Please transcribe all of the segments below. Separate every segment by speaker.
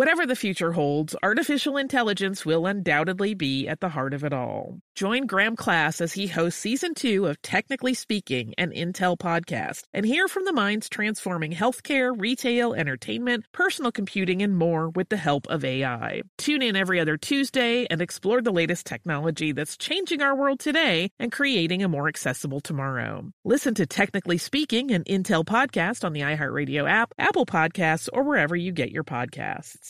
Speaker 1: Whatever the future holds, artificial intelligence will undoubtedly be at the heart of it all. Join Graham Class as he hosts season two of Technically Speaking, an Intel podcast, and hear from the minds transforming healthcare, retail, entertainment, personal computing, and more with the help of AI. Tune in every other Tuesday and explore the latest technology that's changing our world today and creating a more accessible tomorrow. Listen to Technically Speaking, an Intel podcast on the iHeartRadio app, Apple Podcasts, or wherever you get your podcasts.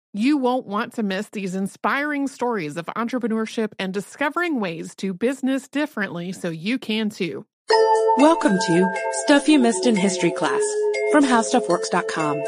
Speaker 2: You won't want to miss these inspiring stories of entrepreneurship and discovering ways to business differently so you can too.
Speaker 3: Welcome to Stuff You Missed in History class from HowStuffWorks.com.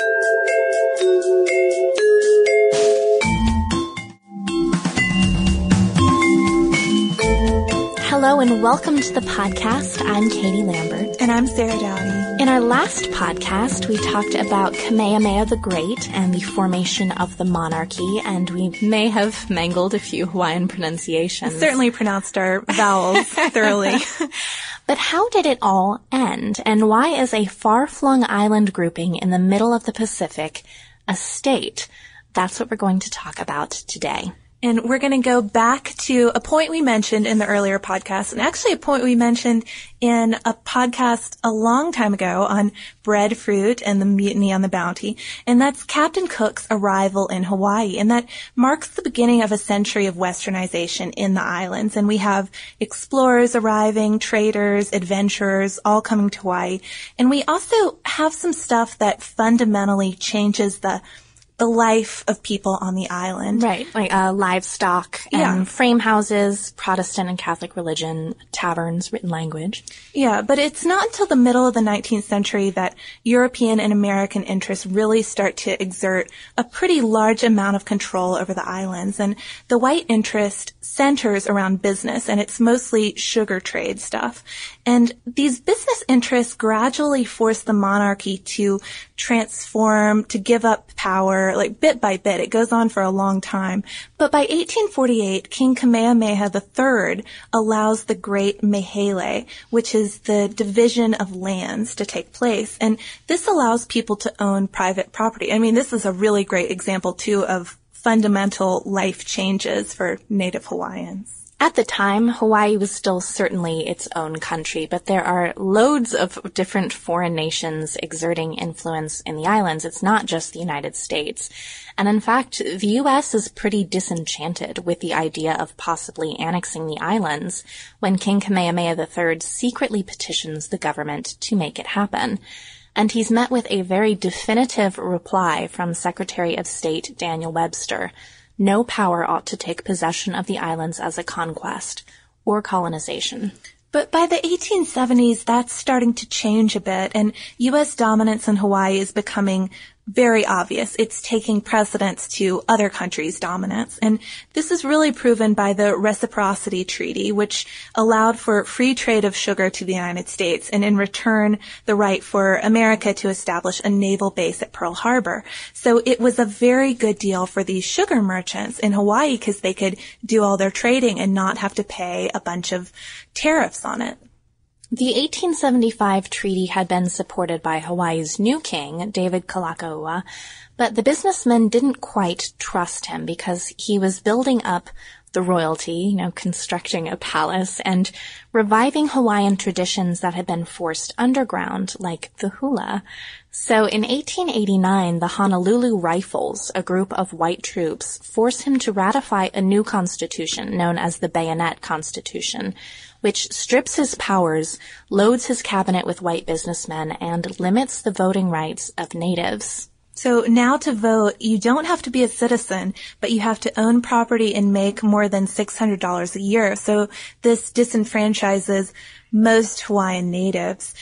Speaker 4: Hello and welcome to the podcast. I'm Katie Lambert.
Speaker 5: And I'm Sarah Dowdey.
Speaker 4: In our last podcast, we talked about Kamehameha the Great and the formation of the monarchy, and we may have mangled a few Hawaiian pronunciations.
Speaker 5: Certainly pronounced our vowels thoroughly.
Speaker 4: But how did it all end? And why is a far-flung island grouping in the middle of the Pacific a state? That's what we're going to talk about today.
Speaker 5: And we're going to go back to a point we mentioned in the earlier podcast, and actually a point we mentioned in a podcast a long time ago on breadfruit and the mutiny on the Bounty. And that's Captain Cook's arrival in Hawaii. And that marks the beginning of a century of westernization in the islands. And we have explorers arriving, traders, adventurers, all coming to Hawaii. And we also have some stuff that fundamentally changes the the life of people on the island.
Speaker 4: Right, like uh, livestock and
Speaker 5: Yeah.
Speaker 4: frame houses, Protestant and Catholic religion, taverns, written language.
Speaker 5: Yeah, but it's not until the middle of the 19th century that European and American interests really start to exert a pretty large amount of control over the islands. And the white interest centers around business, and it's mostly sugar trade stuff. And these business interests gradually force the monarchy to transform, to give up power, like bit by bit. It goes on for a long time. But by 1848, King Kamehameha III allows the Great Mahele, which is the division of lands to take place. And this allows people to own private property. I mean, this is a really great example too of fundamental life changes for Native Hawaiians.
Speaker 4: At the time, Hawaii was still certainly its own country, but there are loads of different foreign nations exerting influence in the islands. It's not just the United States. And in fact, the U.S. is pretty disenchanted with the idea of possibly annexing the islands when King Kamehameha III secretly petitions the government to make it happen. And he's met with a very definitive reply from Secretary of State Daniel Webster. No power ought to take possession of the islands as a conquest or colonization.
Speaker 5: But by the 1870s, that's starting to change a bit, and U.S. dominance in Hawaii is becoming very obvious. It's taking precedence to other countries' dominance. And this is really proven by the Reciprocity Treaty, which allowed for free trade of sugar to the United States and in return the right for America to establish a naval base at Pearl Harbor. So it was a very good deal for these sugar merchants in Hawaii because they could do all their trading and not have to pay a bunch of tariffs on it.
Speaker 4: The 1875 treaty had been supported by Hawaii's new king, David Kalakaua, but the businessmen didn't quite trust him because he was building up the royalty, you know, constructing a palace and reviving Hawaiian traditions that had been forced underground, like the hula. So in 1889, the Honolulu Rifles, a group of white troops, forced him to ratify a new constitution known as the Bayonet Constitution, which strips his powers, loads his cabinet with white businessmen, and limits the voting rights of natives.
Speaker 5: So now to vote, you don't have to be a citizen, but you have to own property and make more than $600 a year. So this disenfranchises most Hawaiian natives.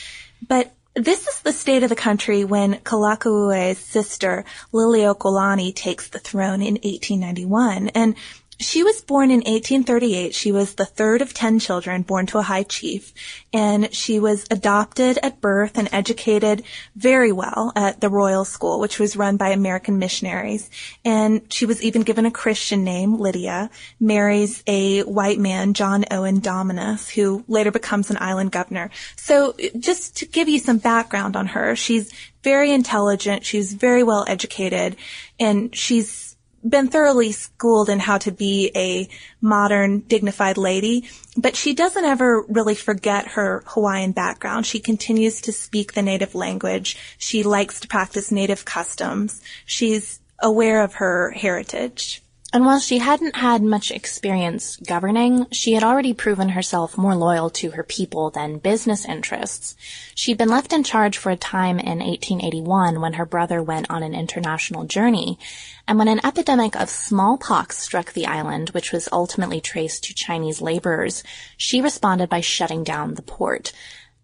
Speaker 5: But this is the state of the country when Kalakaua's sister, Liliuokalani, takes the throne in 1891. And she was born in 1838. She was the third of 10 children born to a high chief, and she was adopted at birth and educated very well at the Royal School, which was run by American missionaries. And she was even given a Christian name, Lydia, marries a white man, John Owen Dominis, who later becomes an island governor. So just to give you some background on her, she's very intelligent, she's very well educated, and she's been thoroughly schooled in how to be a modern, dignified lady, but she doesn't ever really forget her Hawaiian background. She continues to speak the native language. She likes to practice native customs. She's aware of her heritage.
Speaker 4: And while she hadn't had much experience governing, she had already proven herself more loyal to her people than business interests. She'd been left in charge for a time in 1881 when her brother went on an international journey, and when an epidemic of smallpox struck the island, which was ultimately traced to Chinese laborers, she responded by shutting down the port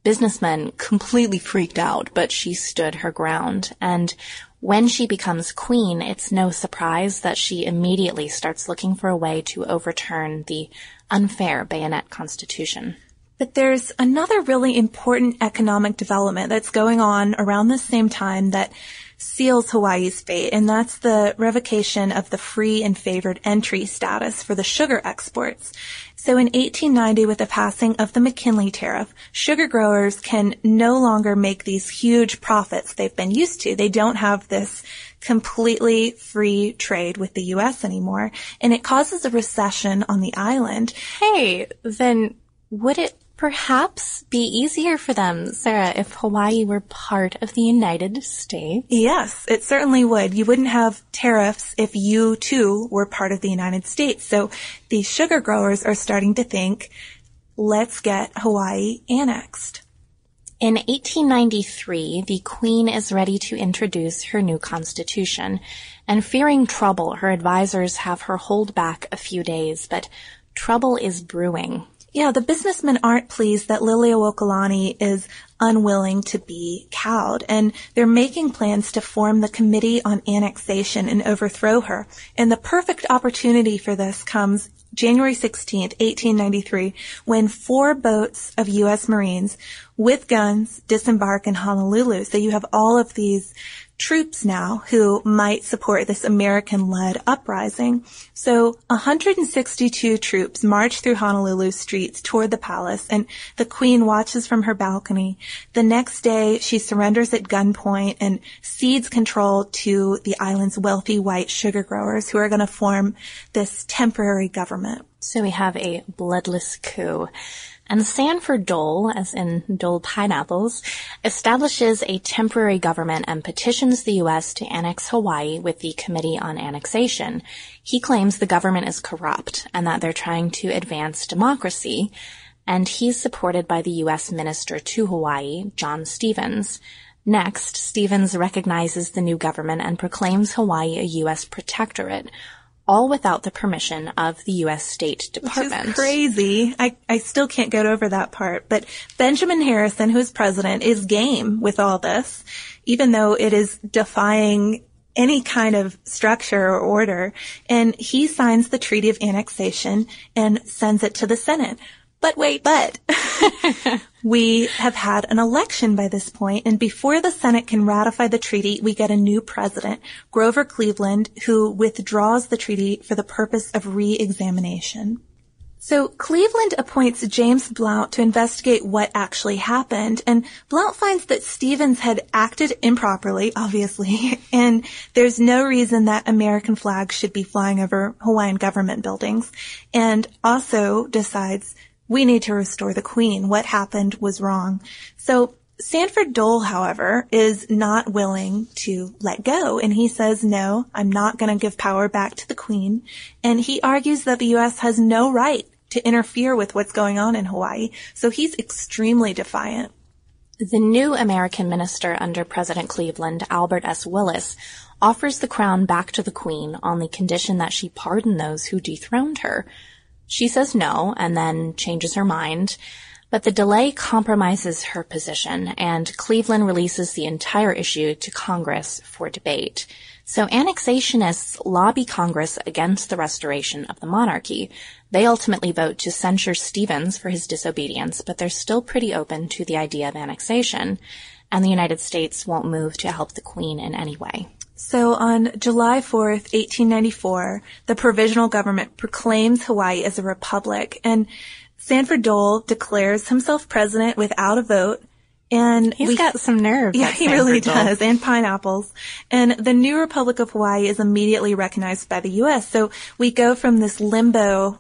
Speaker 4: businessmen completely freaked out, but she stood her ground. And when she becomes queen, it's no surprise that she immediately starts looking for a way to overturn the unfair bayonet constitution.
Speaker 5: But there's another really important economic development that's going on around the same time that seals Hawaii's fate, and that's the revocation of the free and favored entry status for the sugar exports. So in 1890, with the passing of the McKinley tariff, sugar growers can no longer make these huge profits they've been used to. They don't have this completely free trade with the U.S. anymore, and it causes a recession on the island.
Speaker 4: Hey, then would it perhaps be easier for them, Sarah, if Hawaii were part of the United States?
Speaker 5: Yes, it certainly would. You wouldn't have tariffs if you too were part of the United States. So these sugar growers are starting to think, let's get Hawaii annexed.
Speaker 4: In 1893, the Queen is ready to introduce her new constitution, and fearing trouble, her advisors have her hold back a few days, but trouble is brewing.
Speaker 5: Yeah, the businessmen aren't pleased that Lilia Liliuokalani is unwilling to be cowed, and they're making plans to form the Committee on Annexation and overthrow her. And the perfect opportunity for this comes January 16th, 1893, when four boats of U.S. Marines with guns disembark in Honolulu. So you have all of these troops now who might support this American-led uprising. So 162 troops march through Honolulu streets toward the palace and the queen watches from her balcony. The next day she surrenders at gunpoint and cedes control to the island's wealthy white sugar growers who are going to form this temporary government.
Speaker 4: So we have a bloodless coup. And Sanford Dole, as in Dole pineapples, establishes a temporary government and petitions the U.S. to annex Hawaii with the Committee on Annexation. He claims the government is corrupt and that they're trying to advance democracy. And he's supported by the U.S. Minister to Hawaii, John Stevens. Next, Stevens recognizes the new government and proclaims Hawaii a U.S. protectorate, all without the permission of the U.S. State Department.
Speaker 5: Which is crazy. I, I still can't get over that part. But Benjamin Harrison, who's president, is game with all this, even though it is defying any kind of structure or order. And he signs the Treaty of Annexation and sends it to the Senate. But wait, but we have had an election by this point, and before the Senate can ratify the treaty, we get a new president, Grover Cleveland, who withdraws the treaty for the purpose of re-examination. So Cleveland appoints James Blount to investigate what actually happened, and Blount finds that Stevens had acted improperly, obviously, and there's no reason that American flags should be flying over Hawaiian government buildings, and also decides we need to restore the queen. What happened was wrong. So Sanford Dole, however, is not willing to let go, and he says, no, I'm not going to give power back to the queen. And he argues that the U.S. has no right to interfere with what's going on in Hawaii. So he's extremely defiant.
Speaker 4: The new American minister under President Cleveland, Albert S. Willis, offers the crown back to the queen on the condition that she pardon those who dethroned her. She says no and then changes her mind. But the delay compromises her position and Cleveland releases the entire issue to Congress for debate. So annexationists lobby Congress against the restoration of the monarchy. They ultimately vote to censure Stevens for his disobedience, but they're still pretty open to the idea of annexation. And the United States won't move to help the Queen in any way.
Speaker 5: So on July 4th, 1894, the provisional government proclaims Hawaii as a republic and Sanford Dole declares himself president without a vote. And
Speaker 4: he's we, got some nerve.
Speaker 5: Yeah, he really does. And pineapples. And the new Republic of Hawaii is immediately recognized by the U.S. So we go from this limbo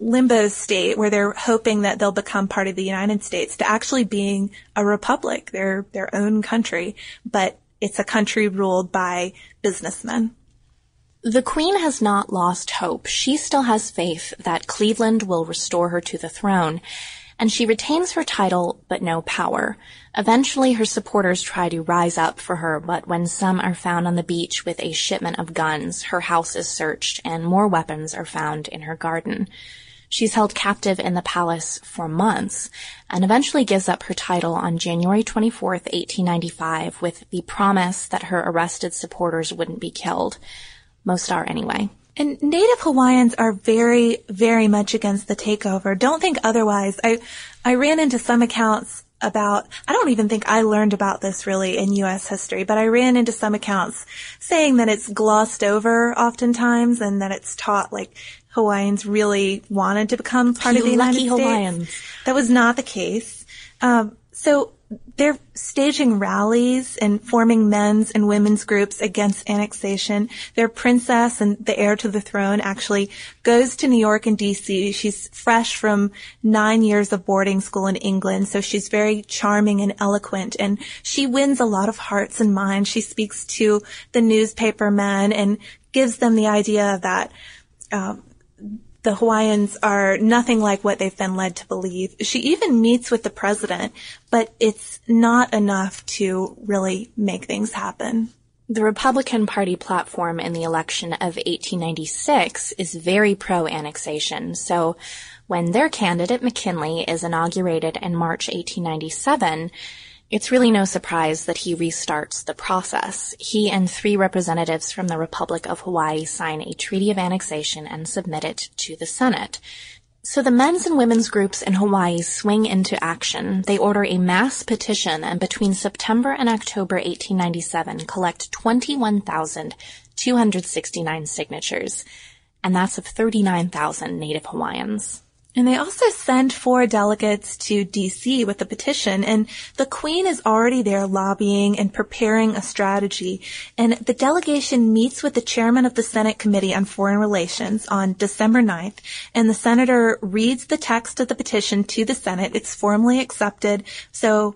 Speaker 5: limbo state where they're hoping that they'll become part of the United States to actually being a republic, their their own country, but it's a country ruled by businessmen.
Speaker 4: The Queen has not lost hope. She still has faith that Cleveland will restore her to the throne, and she retains her title but no power. Eventually her supporters try to rise up for her, but when some are found on the beach with a shipment of guns, her house is searched and more weapons are found in her garden. She's held captive in the palace for months and eventually gives up her title on January 24th, 1895 with the promise that her arrested supporters wouldn't be killed. Most are anyway.
Speaker 5: And Native Hawaiians are very, very much against the takeover. Don't think otherwise. I, I ran into some accounts about, I don't even think I learned about this really in U.S. history, but I ran into some accounts saying that it's glossed over oftentimes and that it's taught like Hawaiians really wanted to become part
Speaker 4: you
Speaker 5: of the United States.
Speaker 4: Hawaiians.
Speaker 5: That was not the case. Um, so they're staging rallies and forming men's and women's groups against annexation. Their princess and the heir to the throne actually goes to New York and DC. She's fresh from nine years of boarding school in England, so she's very charming and eloquent, and she wins a lot of hearts and minds. She speaks to the newspaper men and gives them the idea that um, the Hawaiians are nothing like what they've been led to believe. She even meets with the president, but it's not enough to really make things happen.
Speaker 4: The Republican Party platform in the election of 1896 is very pro-annexation. So when their candidate McKinley is inaugurated in March 1897, it's really no surprise that he restarts the process. He and three representatives from the Republic of Hawaii sign a treaty of annexation and submit it to the Senate. So the men's and women's groups in Hawaii swing into action. They order a mass petition and between September and October 1897 collect 21,269 signatures. And that's of 39,000 Native Hawaiians.
Speaker 5: And they also send four delegates to DC with a petition and the Queen is already there lobbying and preparing a strategy. And the delegation meets with the chairman of the Senate Committee on Foreign Relations on December 9th and the senator reads the text of the petition to the Senate. It's formally accepted. So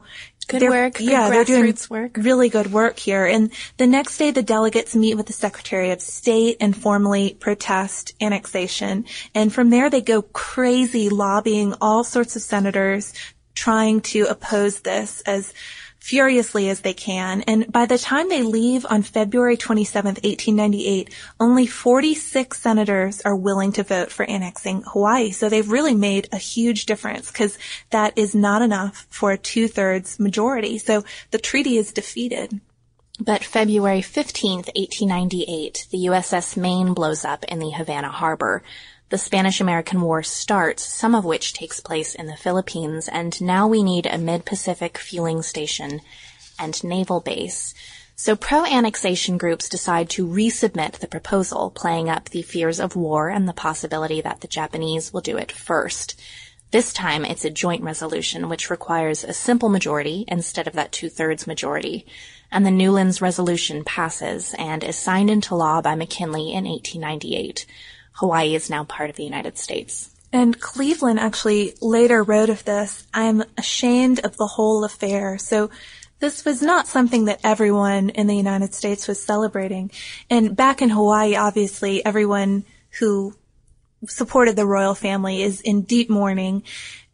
Speaker 4: Good they're, work. Good
Speaker 5: yeah, they're doing
Speaker 4: work.
Speaker 5: really good work here. And the next day, the delegates meet with the Secretary of State and formally protest annexation. And from there, they go crazy lobbying all sorts of senators trying to oppose this as furiously as they can. And by the time they leave on February 27th, 1898, only 46 senators are willing to vote for annexing Hawaii. So they've really made a huge difference because that is not enough for a two-thirds majority. So the treaty is defeated.
Speaker 4: But February 15th, 1898, the USS Maine blows up in the Havana harbor. The Spanish-American War starts, some of which takes place in the Philippines, and now we need a mid-Pacific fueling station and naval base. So pro-annexation groups decide to resubmit the proposal, playing up the fears of war and the possibility that the Japanese will do it first. This time it's a joint resolution which requires a simple majority instead of that two-thirds majority. And the Newlands resolution passes and is signed into law by McKinley in 1898. Hawaii is now part of the United States.
Speaker 5: And Cleveland actually later wrote of this, I'm ashamed of the whole affair. So this was not something that everyone in the United States was celebrating. And back in Hawaii, obviously, everyone who supported the royal family is in deep mourning.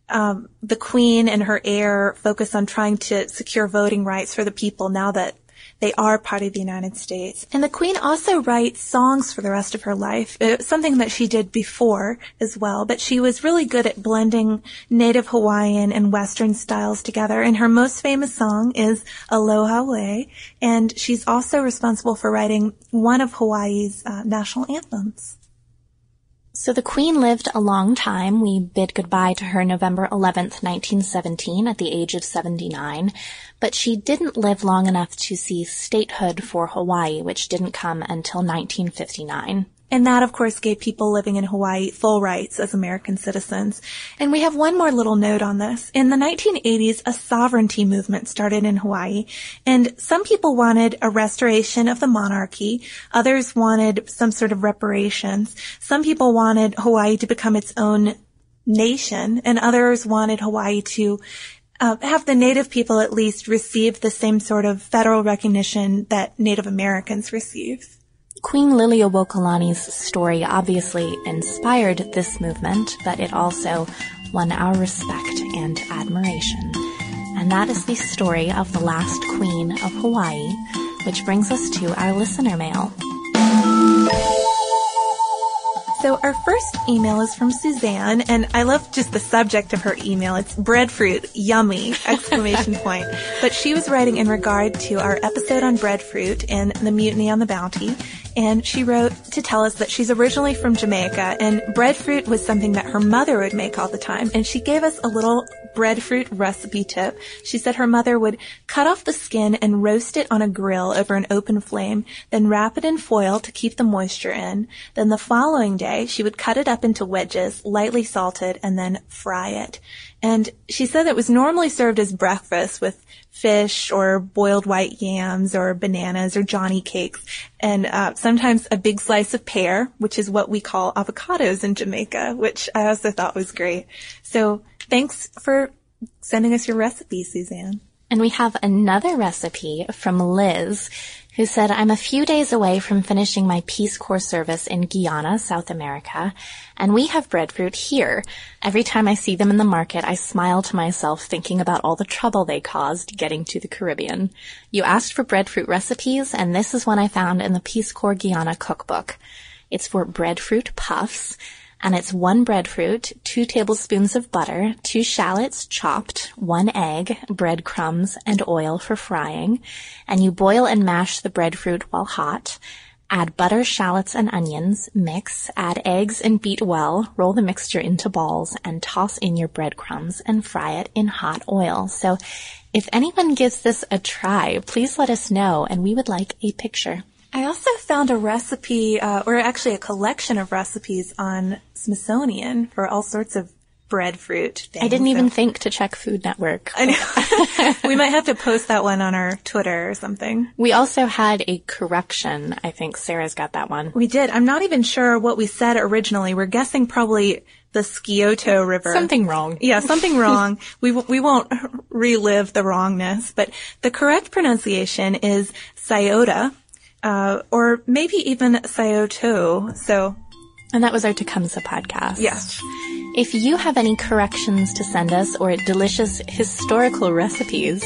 Speaker 5: Um, the queen and her heir focus on trying to secure voting rights for the people now that they are part of the United States. And the Queen also writes songs for the rest of her life, uh, something that she did before as well, but she was really good at blending native Hawaiian and Western styles together. And her most famous song is Aloha Oe, and she's also responsible for writing one of Hawaii's uh, national anthems.
Speaker 4: So the Queen lived a long time. We bid goodbye to her November 11th, 1917 at the age of 79. But she didn't live long enough to see statehood for Hawaii, which didn't come until 1959.
Speaker 5: And that, of course, gave people living in Hawaii full rights as American citizens. And we have one more little note on this. In the 1980s, a sovereignty movement started in Hawaii, and some people wanted a restoration of the monarchy. Others wanted some sort of reparations. Some people wanted Hawaii to become its own nation, and others wanted Hawaii to uh, have the Native people at least receive the same sort of federal recognition that Native Americans receive.
Speaker 4: Queen Liliuokalani's story obviously inspired this movement, but it also won our respect and admiration. And that is the story of the last queen of Hawaii, which brings us to our listener mail.
Speaker 5: So our first email is from Suzanne, and I love just the subject of her email. It's breadfruit, yummy, exclamation point. But she was writing in regard to our episode on breadfruit and the mutiny on the bounty, and she wrote to tell us that she's originally from Jamaica, and breadfruit was something that her mother would make all the time, and she gave us a little breadfruit recipe tip. She said her mother would cut off the skin and roast it on a grill over an open flame, then wrap it in foil to keep the moisture in. Then the following day, she would cut it up into wedges, lightly salted, and then fry it. And she said it was normally served as breakfast with fish or boiled white yams or bananas or johnny cakes and uh, sometimes a big slice of pear, which is what we call avocados in Jamaica, which I also thought was great. So thanks for sending us your recipe, Suzanne.
Speaker 4: And we have another recipe from Liz who said, I'm a few days away from finishing my Peace Corps service in Guyana, South America, and we have breadfruit here. Every time I see them in the market, I smile to myself thinking about all the trouble they caused getting to the Caribbean. You asked for breadfruit recipes, and this is one I found in the Peace Corps Guyana cookbook. It's for breadfruit puffs, and it's one breadfruit, two tablespoons of butter, two shallots chopped, one egg, breadcrumbs, and oil for frying. And you boil and mash the breadfruit while hot. Add butter, shallots, and onions, mix, add eggs and beat well, roll the mixture into balls, and toss in your breadcrumbs and fry it in hot oil. So if anyone gives this a try, please let us know and we would like a picture.
Speaker 5: I also found a recipe, uh, or actually a collection of recipes on Smithsonian for all sorts of breadfruit things.
Speaker 4: I didn't even think to check Food Network.
Speaker 5: I know. we might have to post that one on our Twitter or something.
Speaker 4: We also had a correction. I think Sarah's got that one.
Speaker 5: We did. I'm not even sure what we said originally. We're guessing probably the Scioto River.
Speaker 4: Something wrong.
Speaker 5: Yeah, something wrong. we we won't relive the wrongness, but the correct pronunciation is Scioto, uh, or maybe even Scioto. So,
Speaker 4: and that was our Tecumseh podcast.
Speaker 5: Yes.
Speaker 4: If you have any corrections to send us or delicious historical recipes,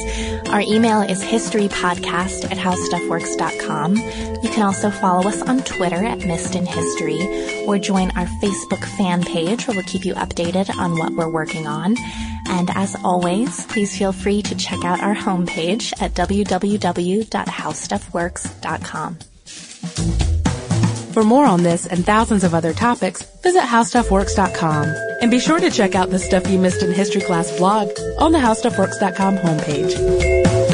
Speaker 4: our email is historypodcast at howstuffworks.com. You can also follow us on Twitter at Missed in History or join our Facebook fan page where we'll keep you updated on what we're working on. And as always, please feel free to check out our homepage at www.howstuffworks.com.
Speaker 3: For more on this and thousands of other topics, visit howstuffworks.com. And be sure to check out the Stuff You Missed in History class blog on the howstuffworks.com homepage.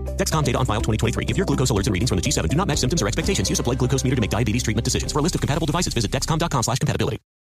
Speaker 6: Dexcom data on file 2023. If your glucose alerts and readings from the G7 do not match symptoms or expectations, use a blood glucose meter to make diabetes treatment decisions. For a list of compatible devices, visit dexcom.com slash compatibility.